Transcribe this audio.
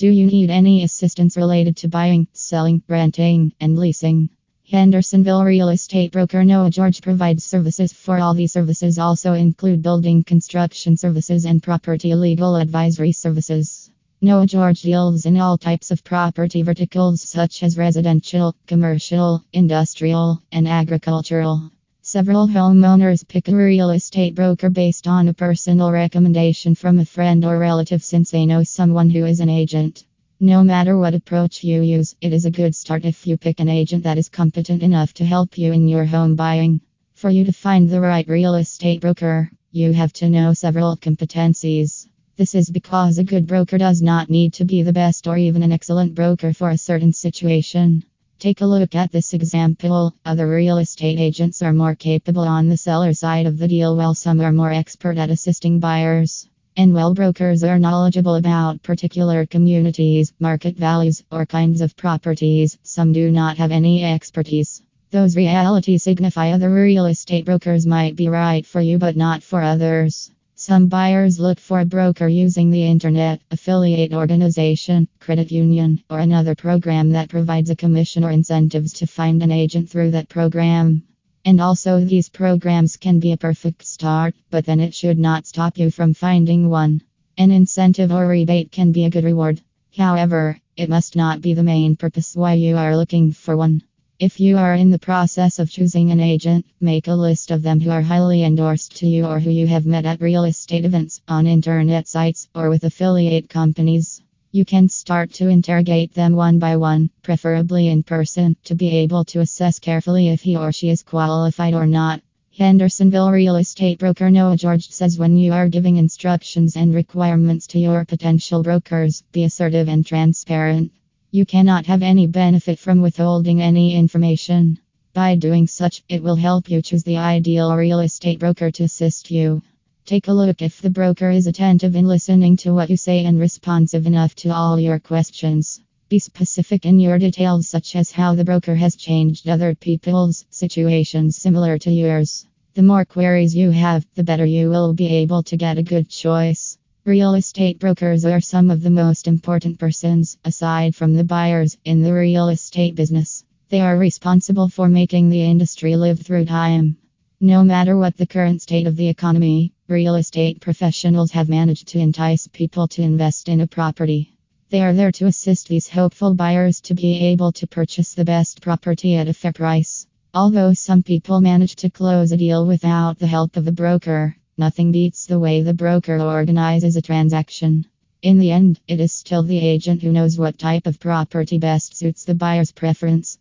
Do you need any assistance related to buying, selling, renting, and leasing? Hendersonville real estate broker Noah George provides services for all these services also include building construction services and property legal advisory services. Noah George deals in all types of property verticals such as residential, commercial, industrial, and agricultural. Several homeowners pick a real estate broker based on a personal recommendation from a friend or relative since they know someone who is an agent. No matter what approach you use, it is a good start if you pick an agent that is competent enough to help you in your home buying. For you to find the right real estate broker, you have to know several competencies. This is because a good broker does not need to be the best or even an excellent broker for a certain situation. Take a look at this example. Other real estate agents are more capable on the seller side of the deal, while some are more expert at assisting buyers. And while brokers are knowledgeable about particular communities, market values, or kinds of properties, some do not have any expertise. Those realities signify other real estate brokers might be right for you, but not for others. Some buyers look for a broker using the internet, affiliate organization, credit union, or another program that provides a commission or incentives to find an agent through that program. And also, these programs can be a perfect start, but then it should not stop you from finding one. An incentive or rebate can be a good reward. However, it must not be the main purpose why you are looking for one. If you are in the process of choosing an agent, make a list of them who are highly endorsed to you or who you have met at real estate events, on internet sites, or with affiliate companies. You can start to interrogate them one by one, preferably in person, to be able to assess carefully if he or she is qualified or not. Hendersonville real estate broker Noah George says when you are giving instructions and requirements to your potential brokers, be assertive and transparent. You cannot have any benefit from withholding any information. By doing such, it will help you choose the ideal real estate broker to assist you. Take a look if the broker is attentive in listening to what you say and responsive enough to all your questions. Be specific in your details, such as how the broker has changed other people's situations similar to yours. The more queries you have, the better you will be able to get a good choice. Real estate brokers are some of the most important persons, aside from the buyers, in the real estate business. They are responsible for making the industry live through time. No matter what the current state of the economy, real estate professionals have managed to entice people to invest in a property. They are there to assist these hopeful buyers to be able to purchase the best property at a fair price. Although some people manage to close a deal without the help of a broker, Nothing beats the way the broker organizes a transaction. In the end, it is still the agent who knows what type of property best suits the buyer's preference.